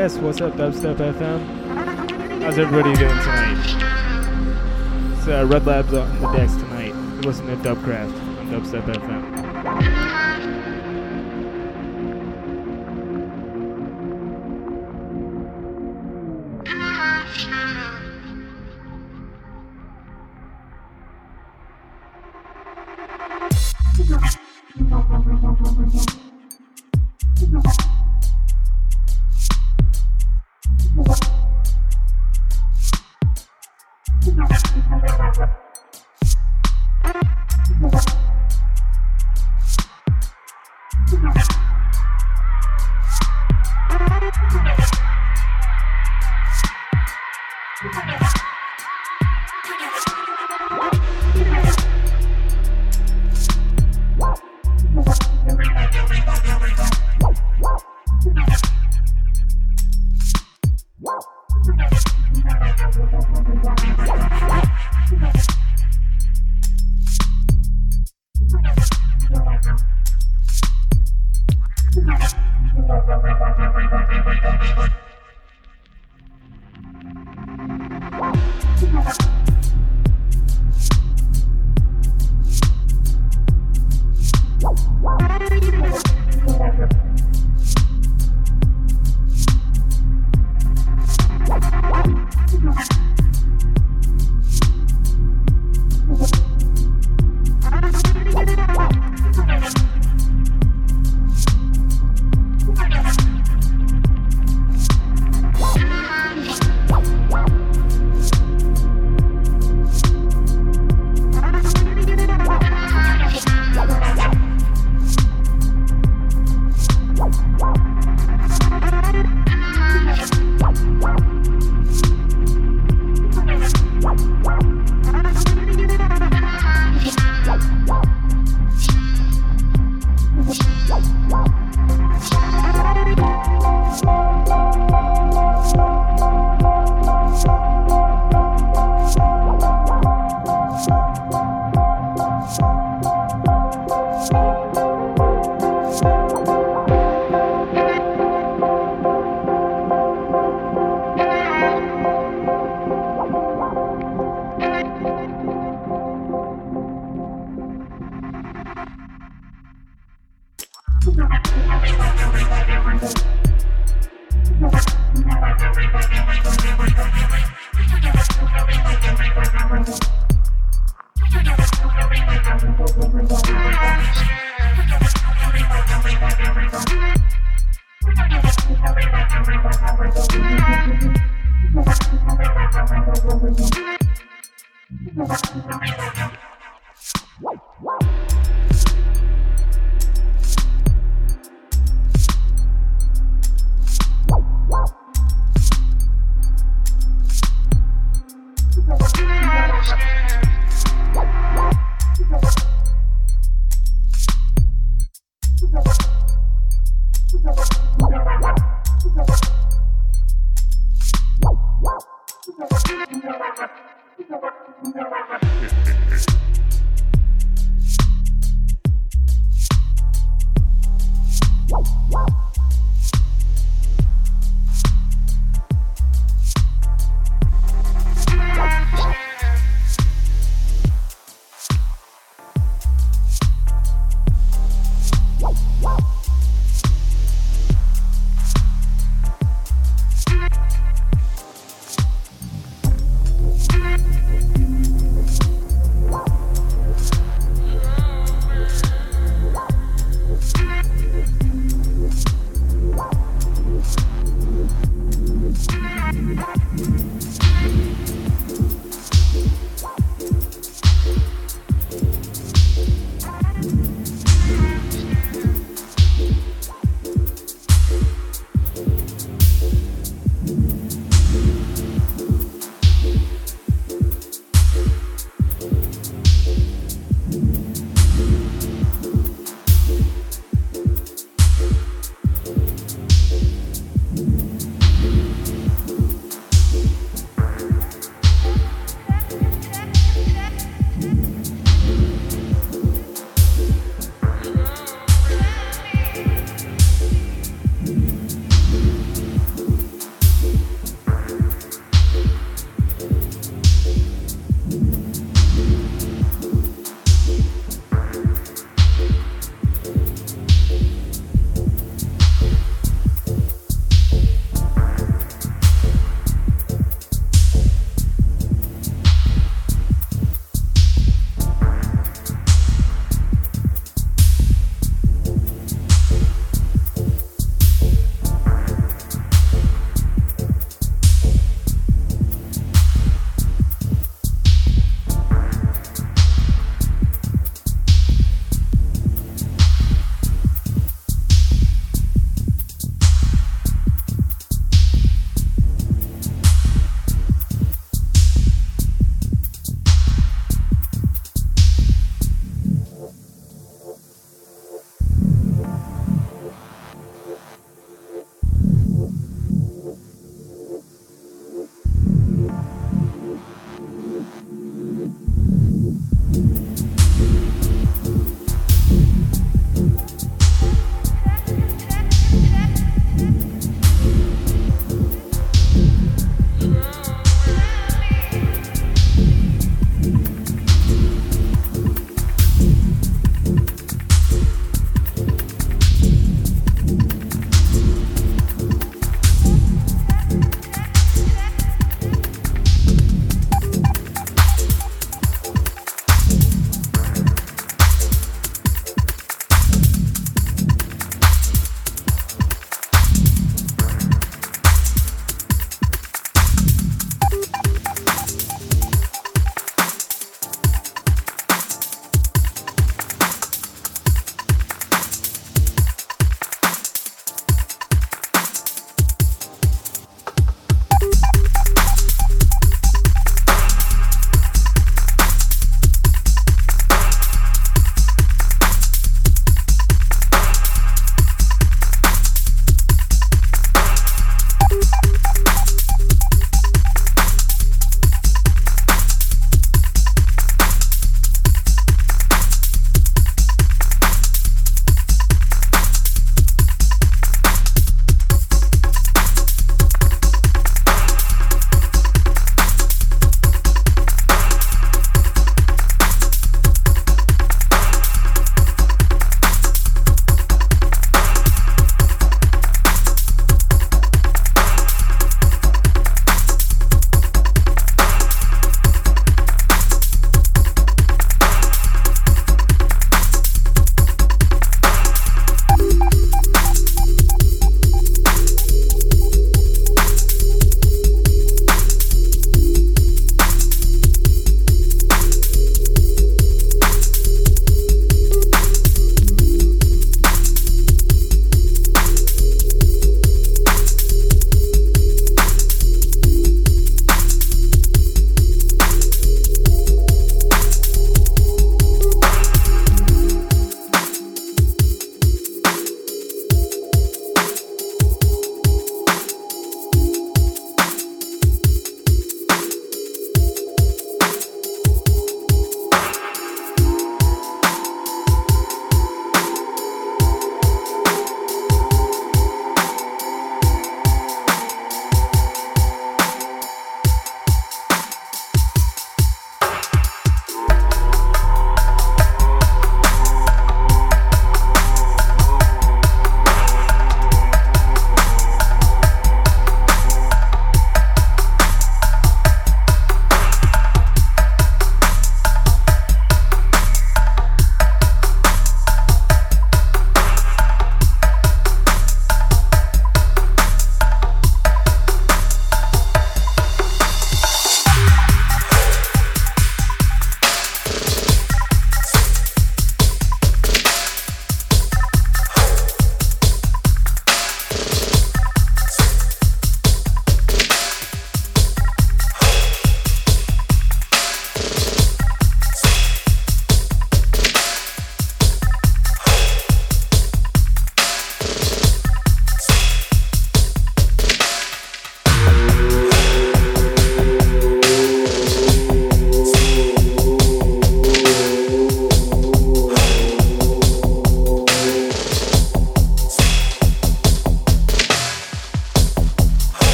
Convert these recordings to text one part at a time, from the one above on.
yes. What's up, Dubstep FM? How's everybody doing tonight? It's uh, Red Labs on the decks tonight. Listen to Dubcraft on Dubstep FM.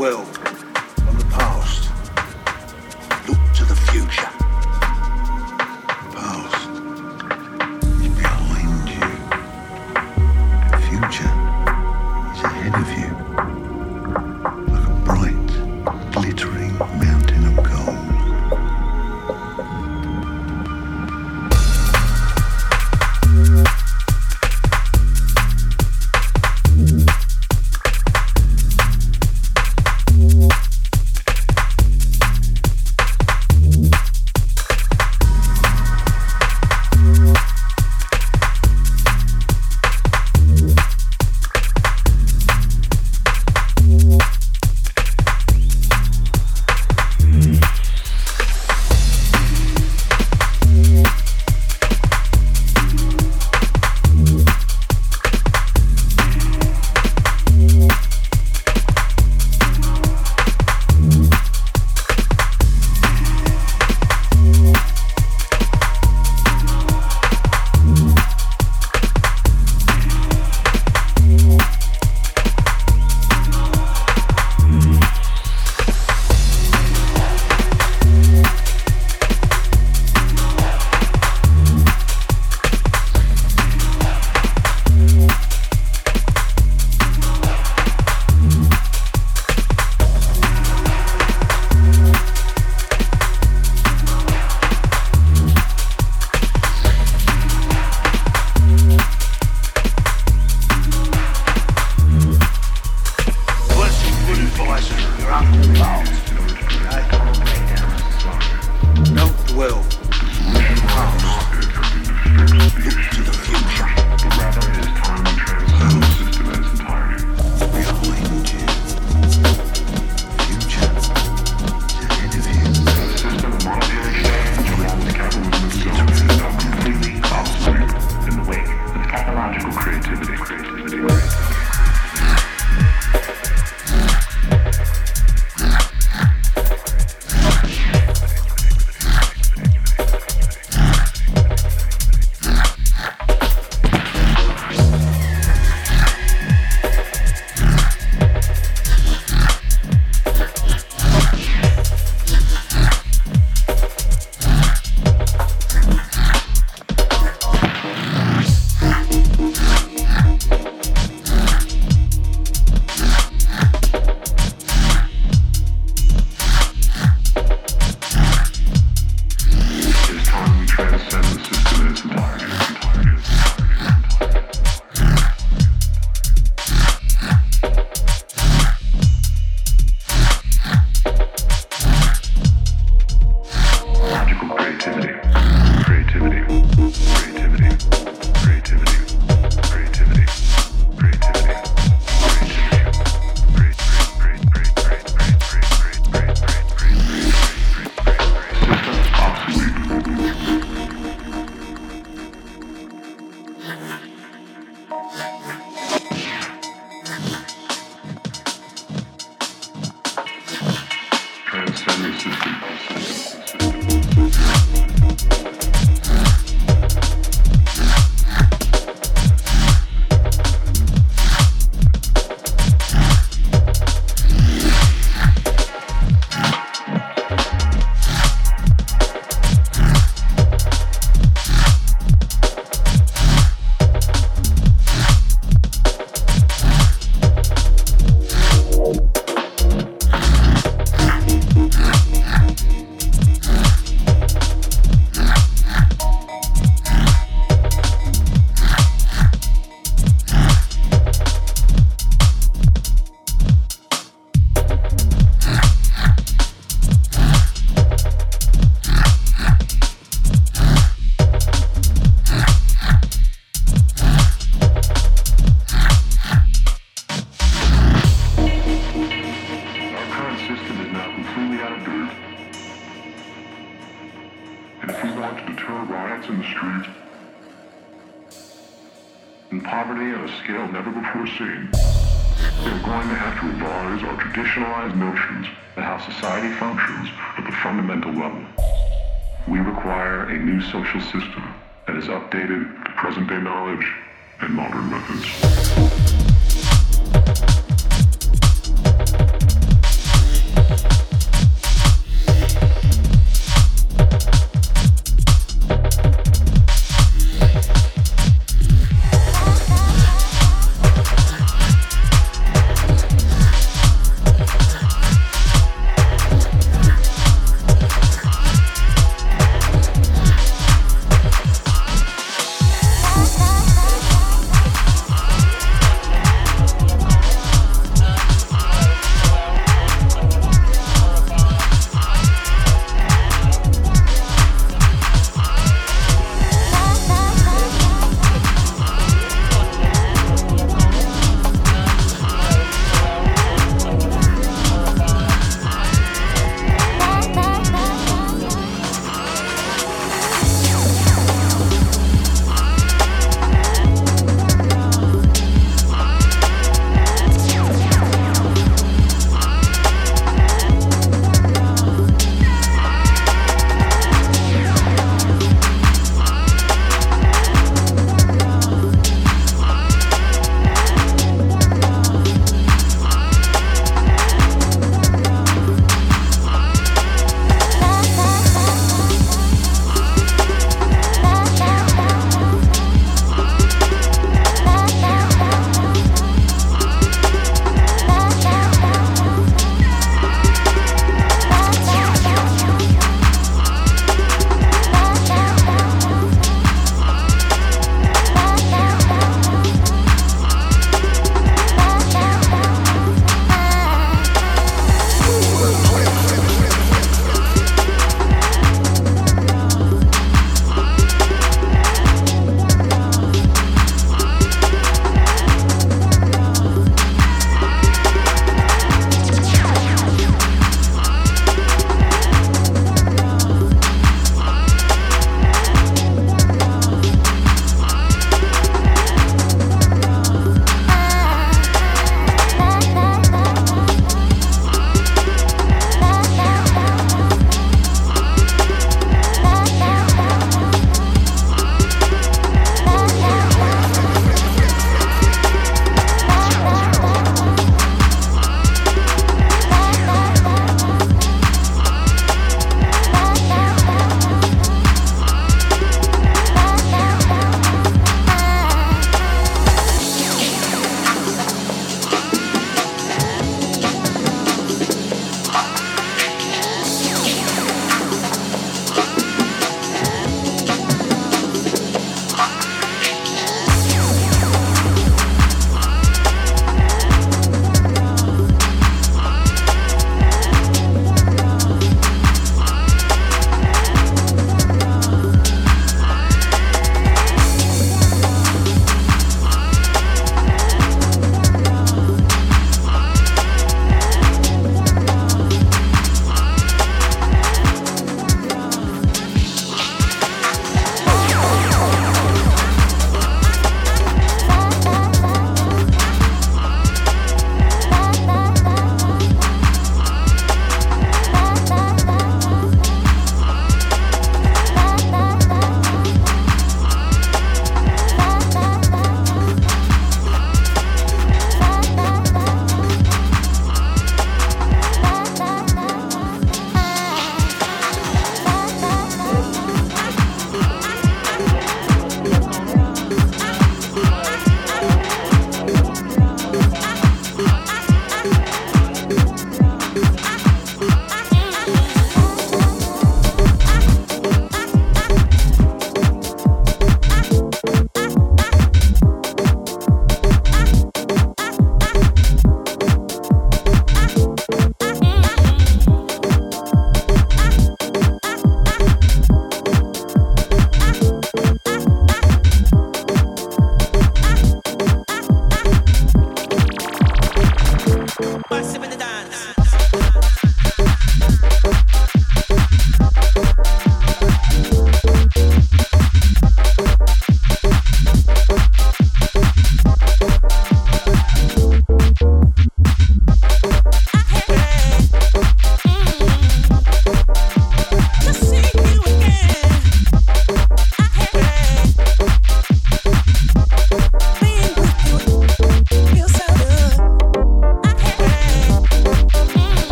Don't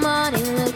money.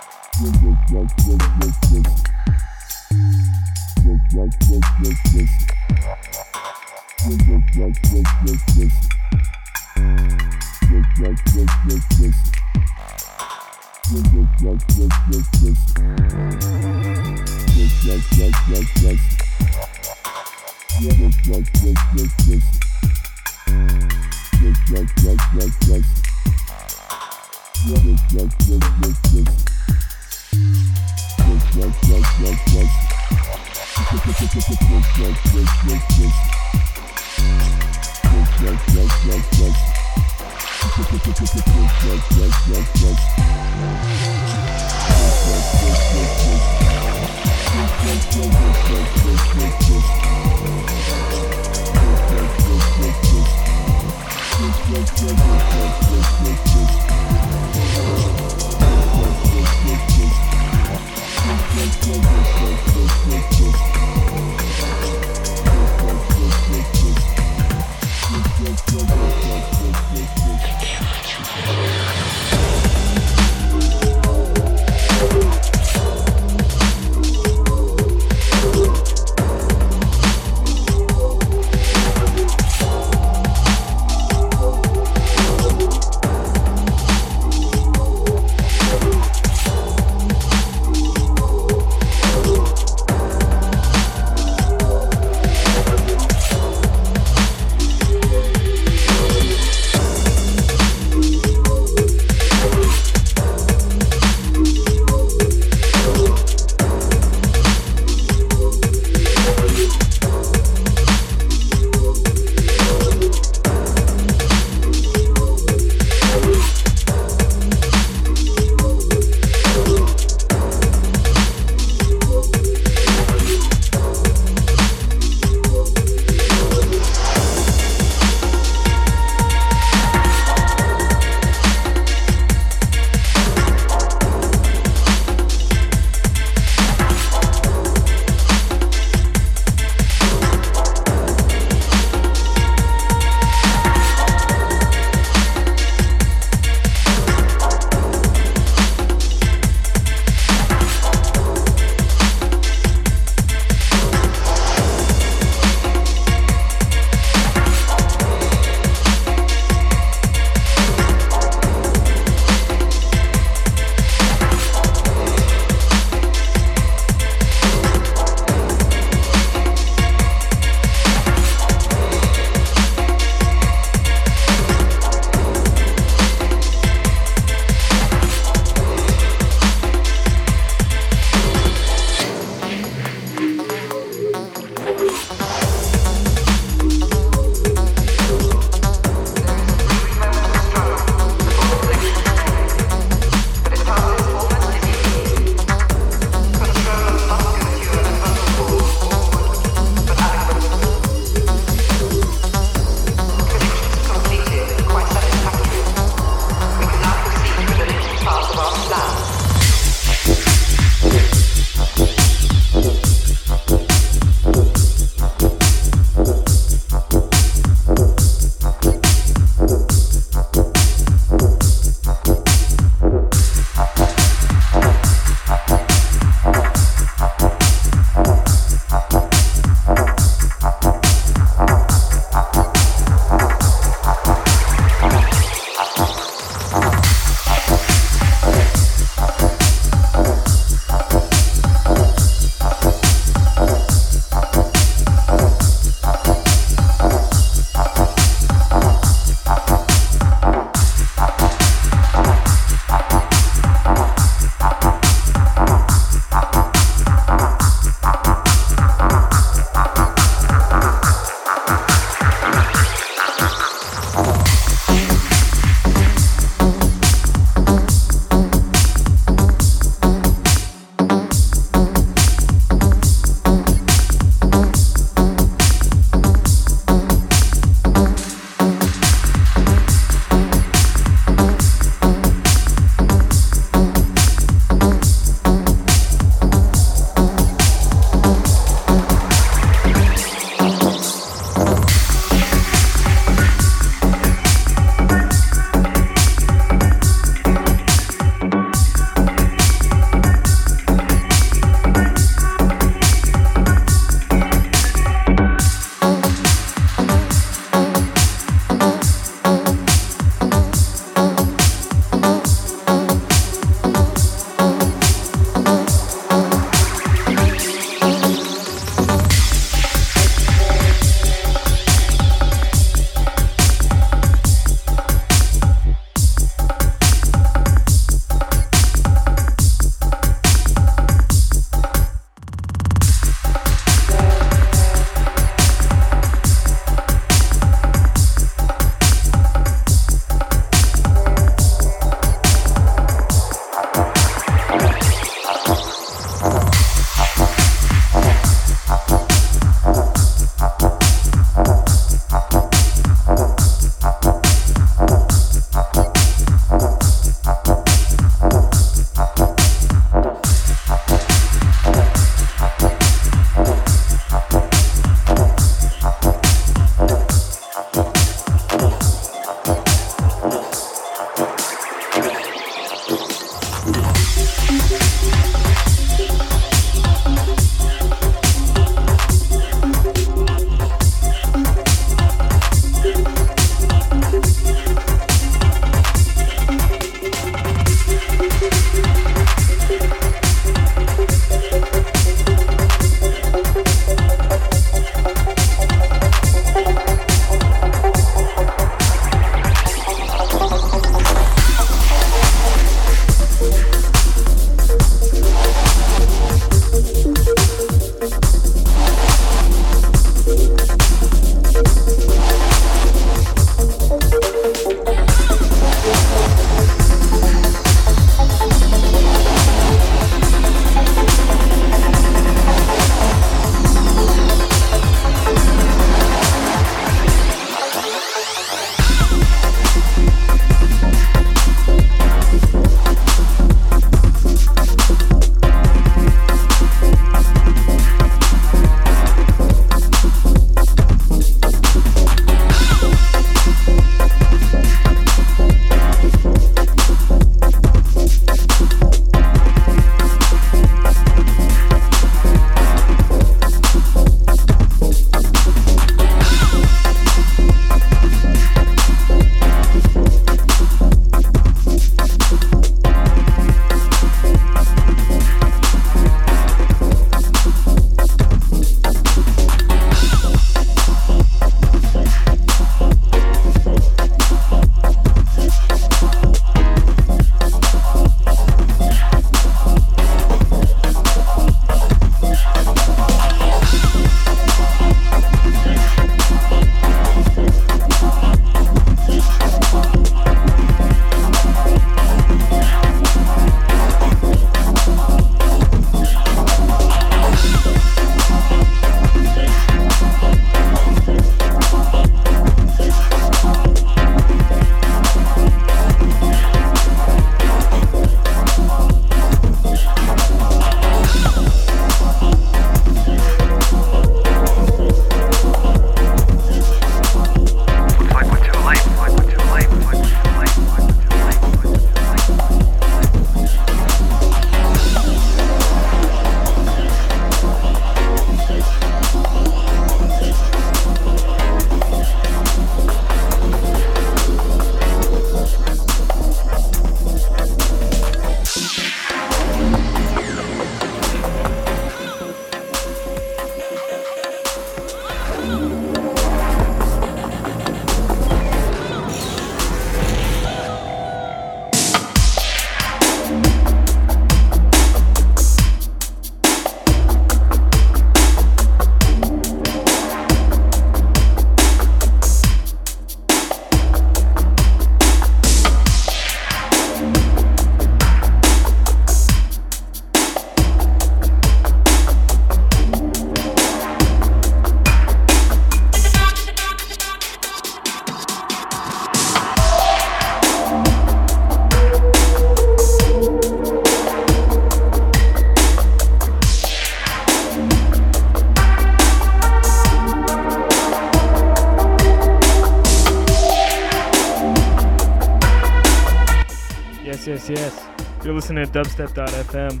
Listening to dubstep.fm.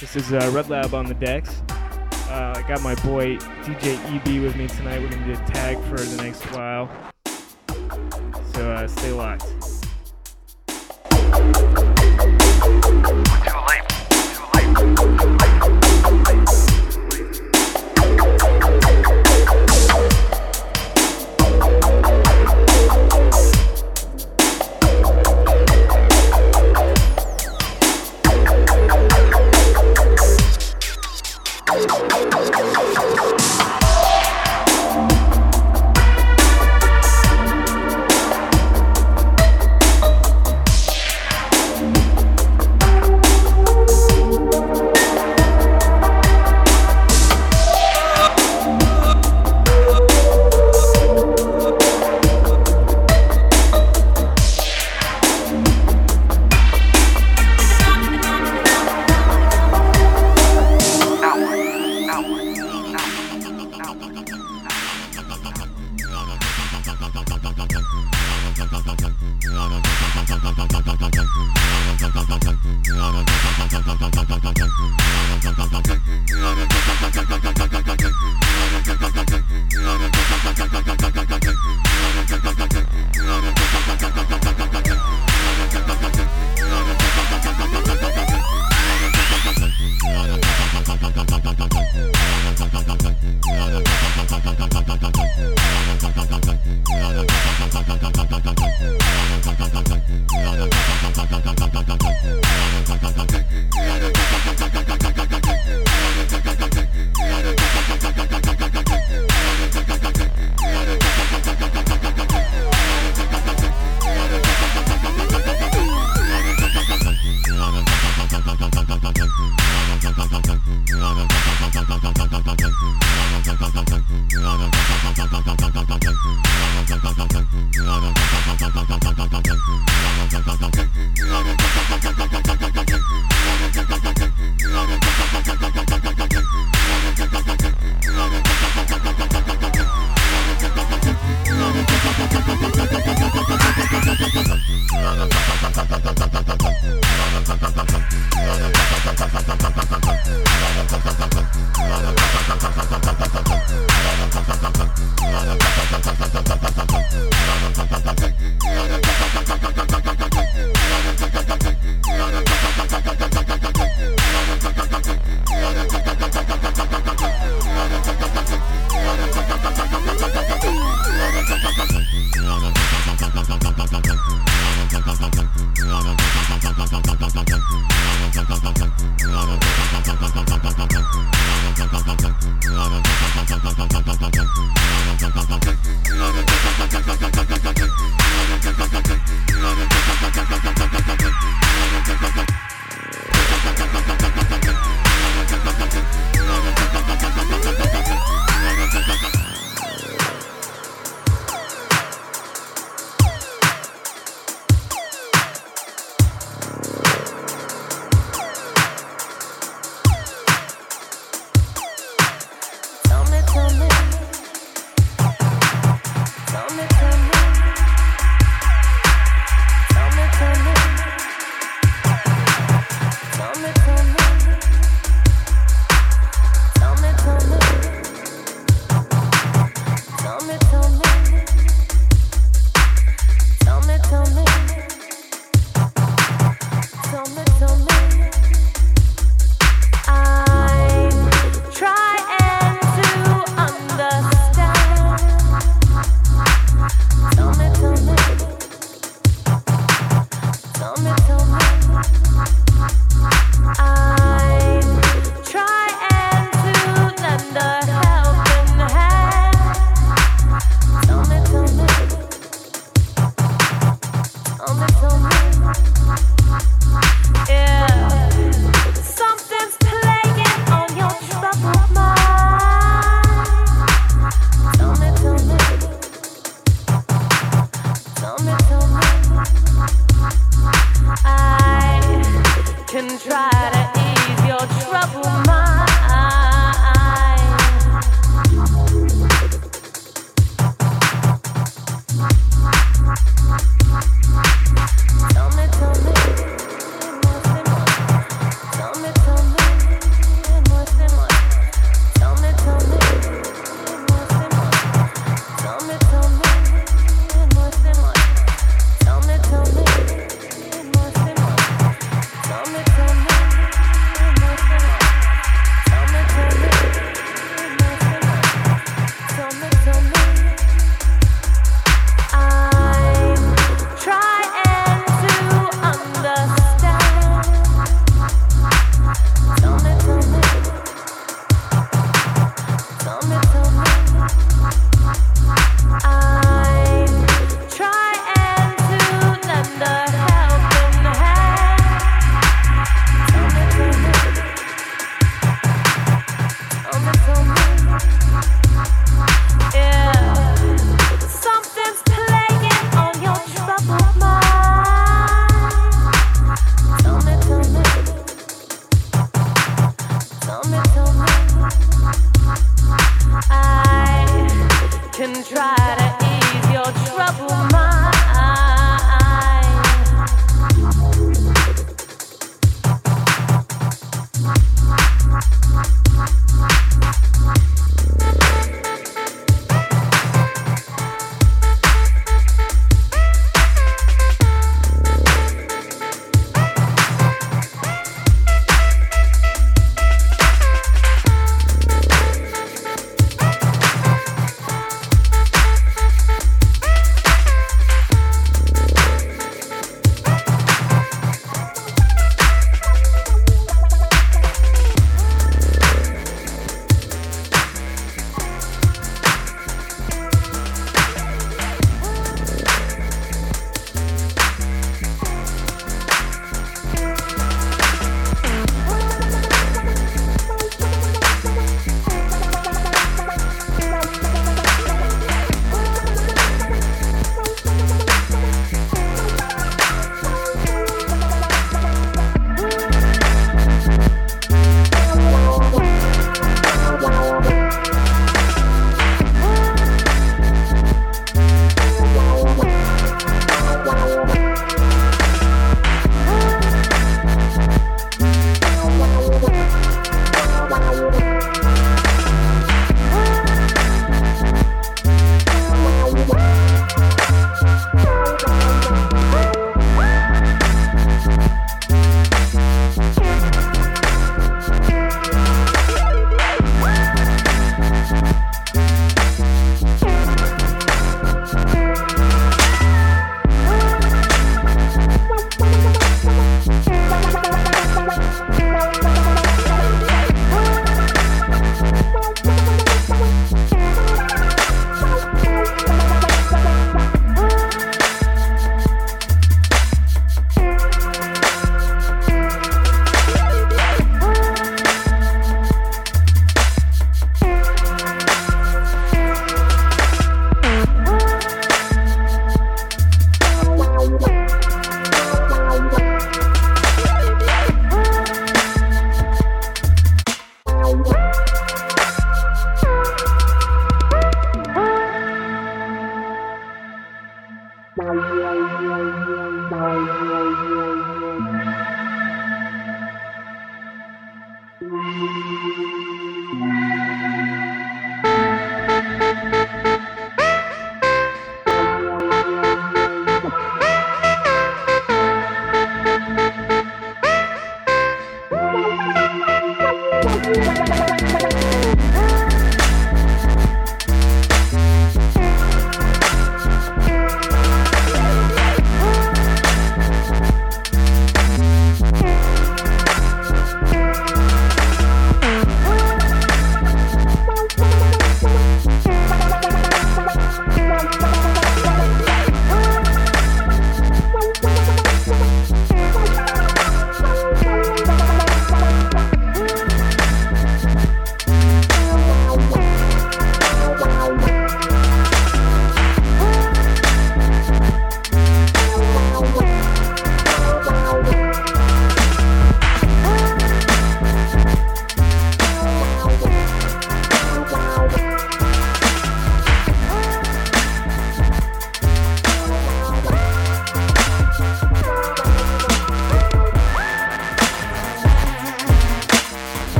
This is uh, Red Lab on the decks. Uh, I got my boy DJ EB with me tonight. We're going to do a tag for the next while.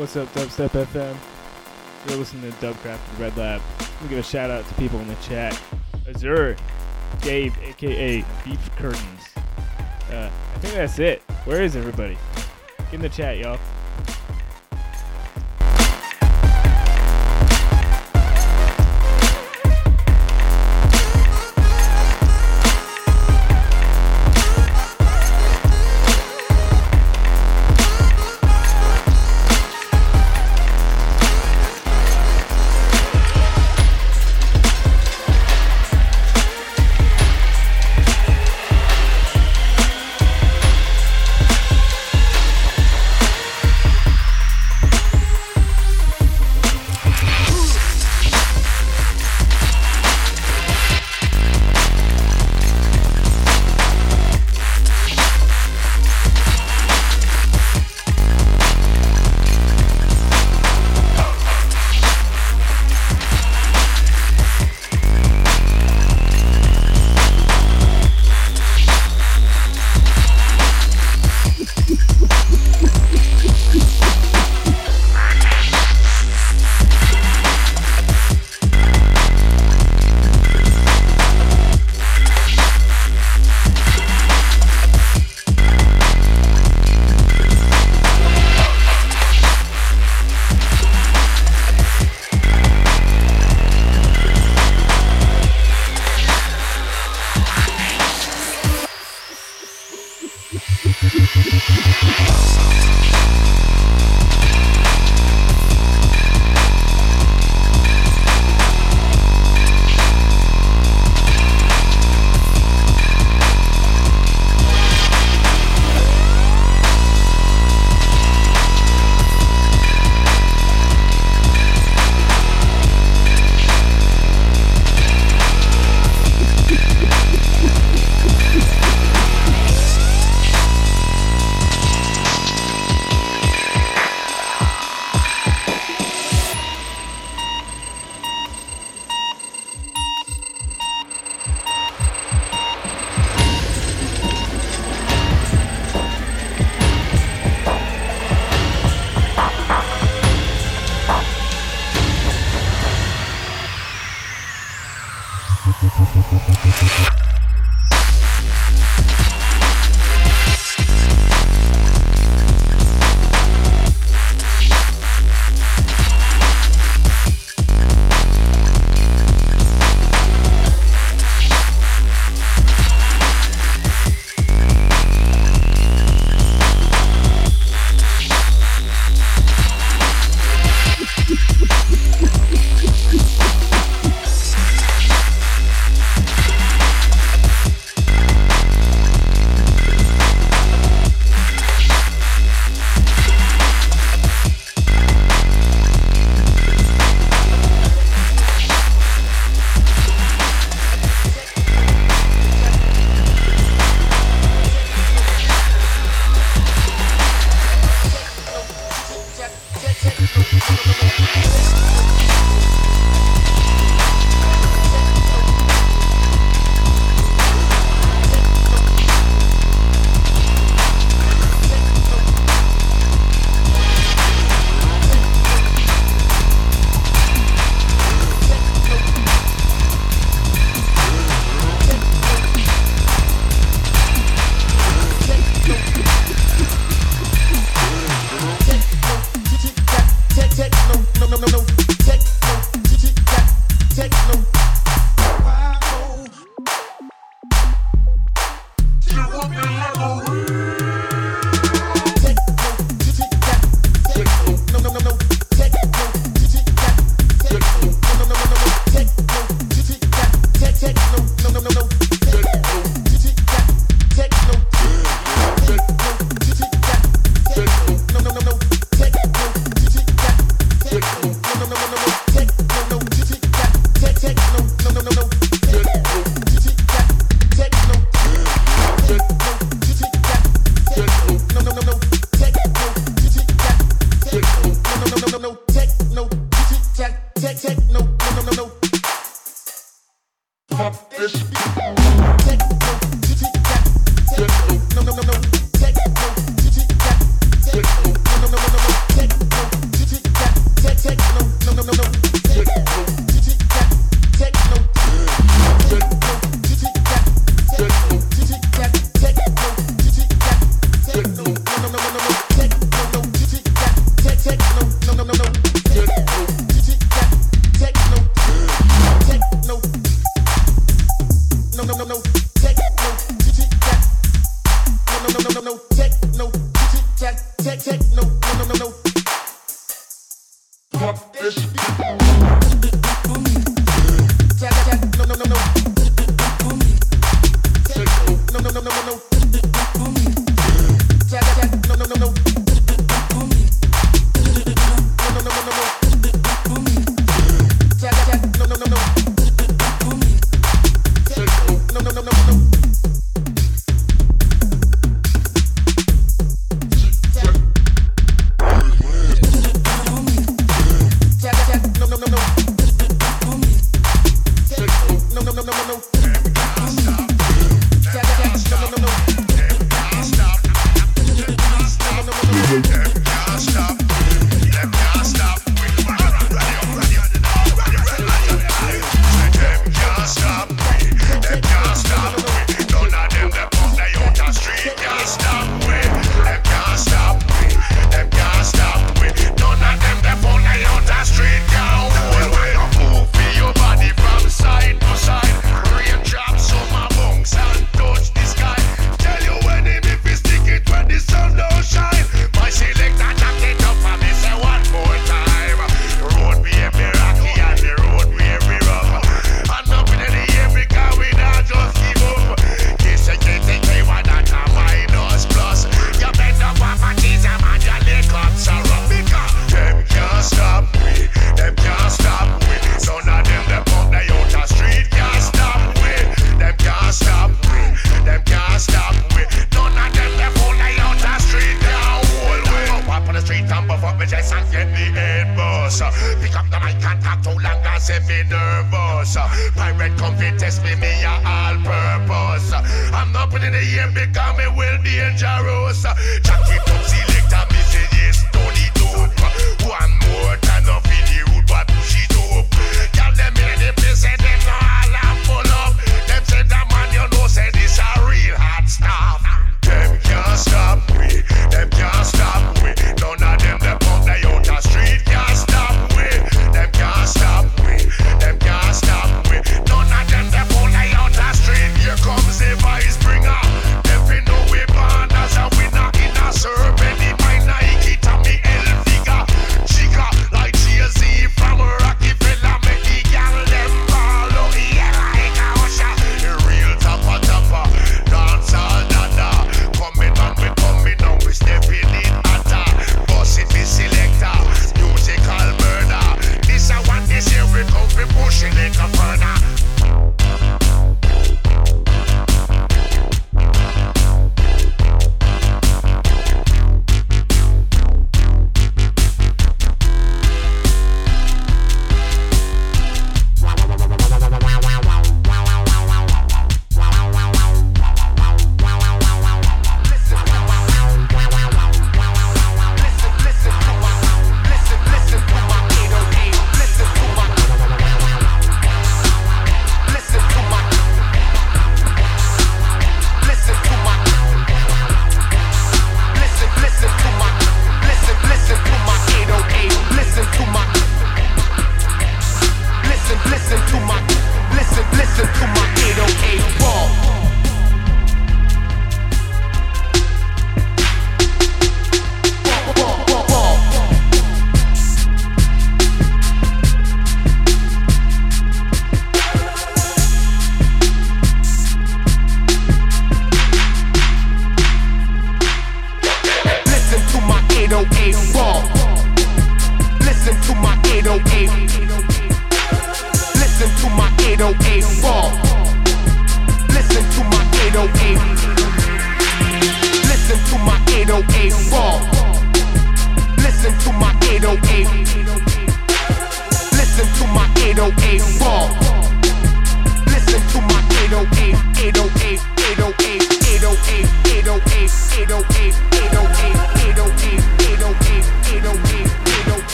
What's up, Dubstep FM? You're listening to Dubcraft with Red Lab. Let me give a shout out to people in the chat. Azure, Dave, aka Beef Curtains. Uh, I think that's it. Where is everybody? Get in the chat, y'all.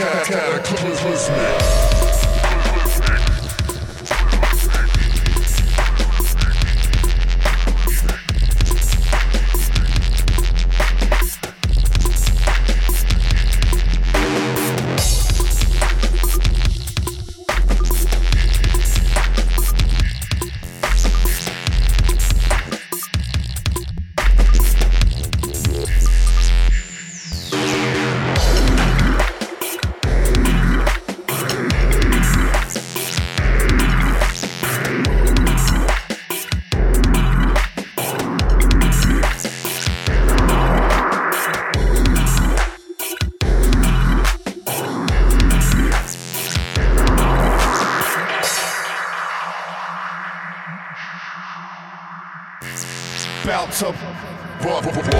Trust size cataclysmic. Bout Boa, boa, boa.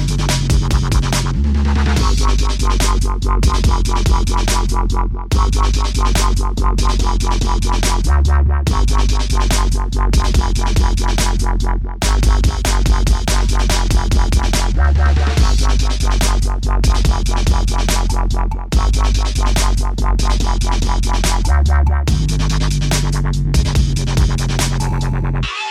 Yeah.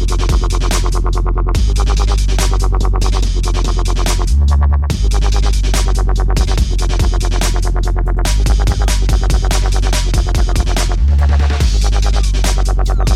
いただきます。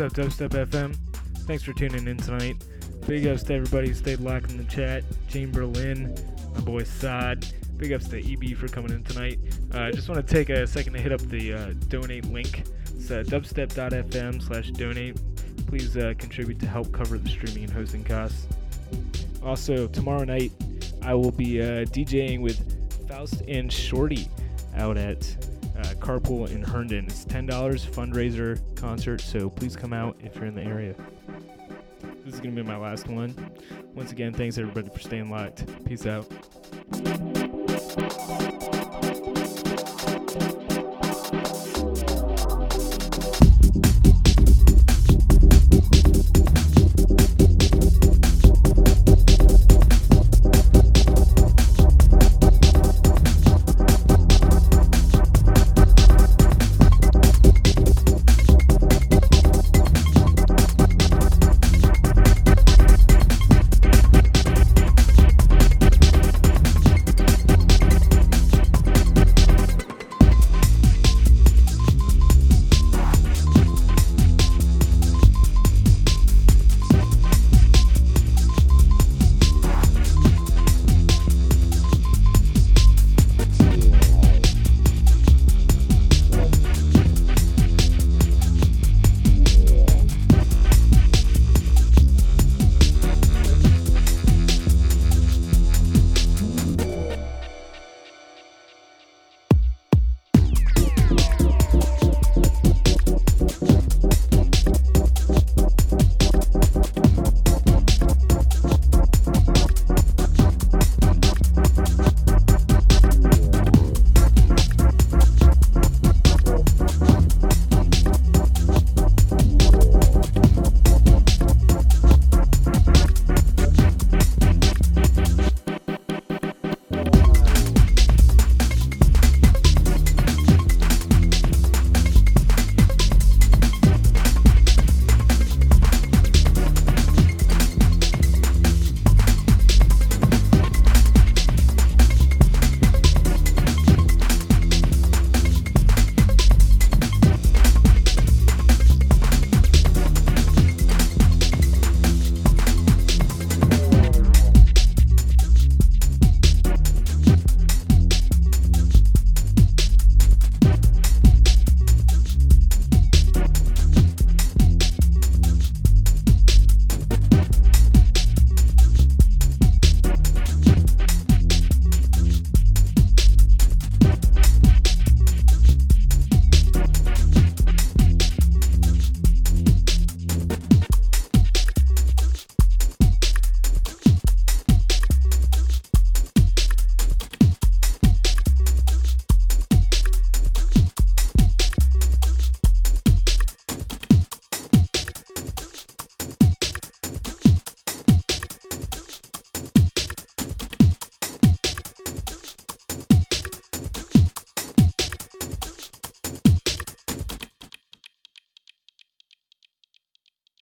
Up, Dubstep FM? Thanks for tuning in tonight. Big ups to everybody who stayed locked in the chat. Jane Berlin, my boy Sod. Big ups to EB for coming in tonight. Uh, I just want to take a second to hit up the uh, donate link. It's uh, dubstep.fm slash donate. Please uh, contribute to help cover the streaming and hosting costs. Also, tomorrow night, I will be uh, DJing with Faust and Shortee out at Uh, Carpool in Herndon. It's $10 fundraiser concert, so please come out if you're in the area. This is going to be my last one. Once again, thanks everybody for staying locked. Peace out.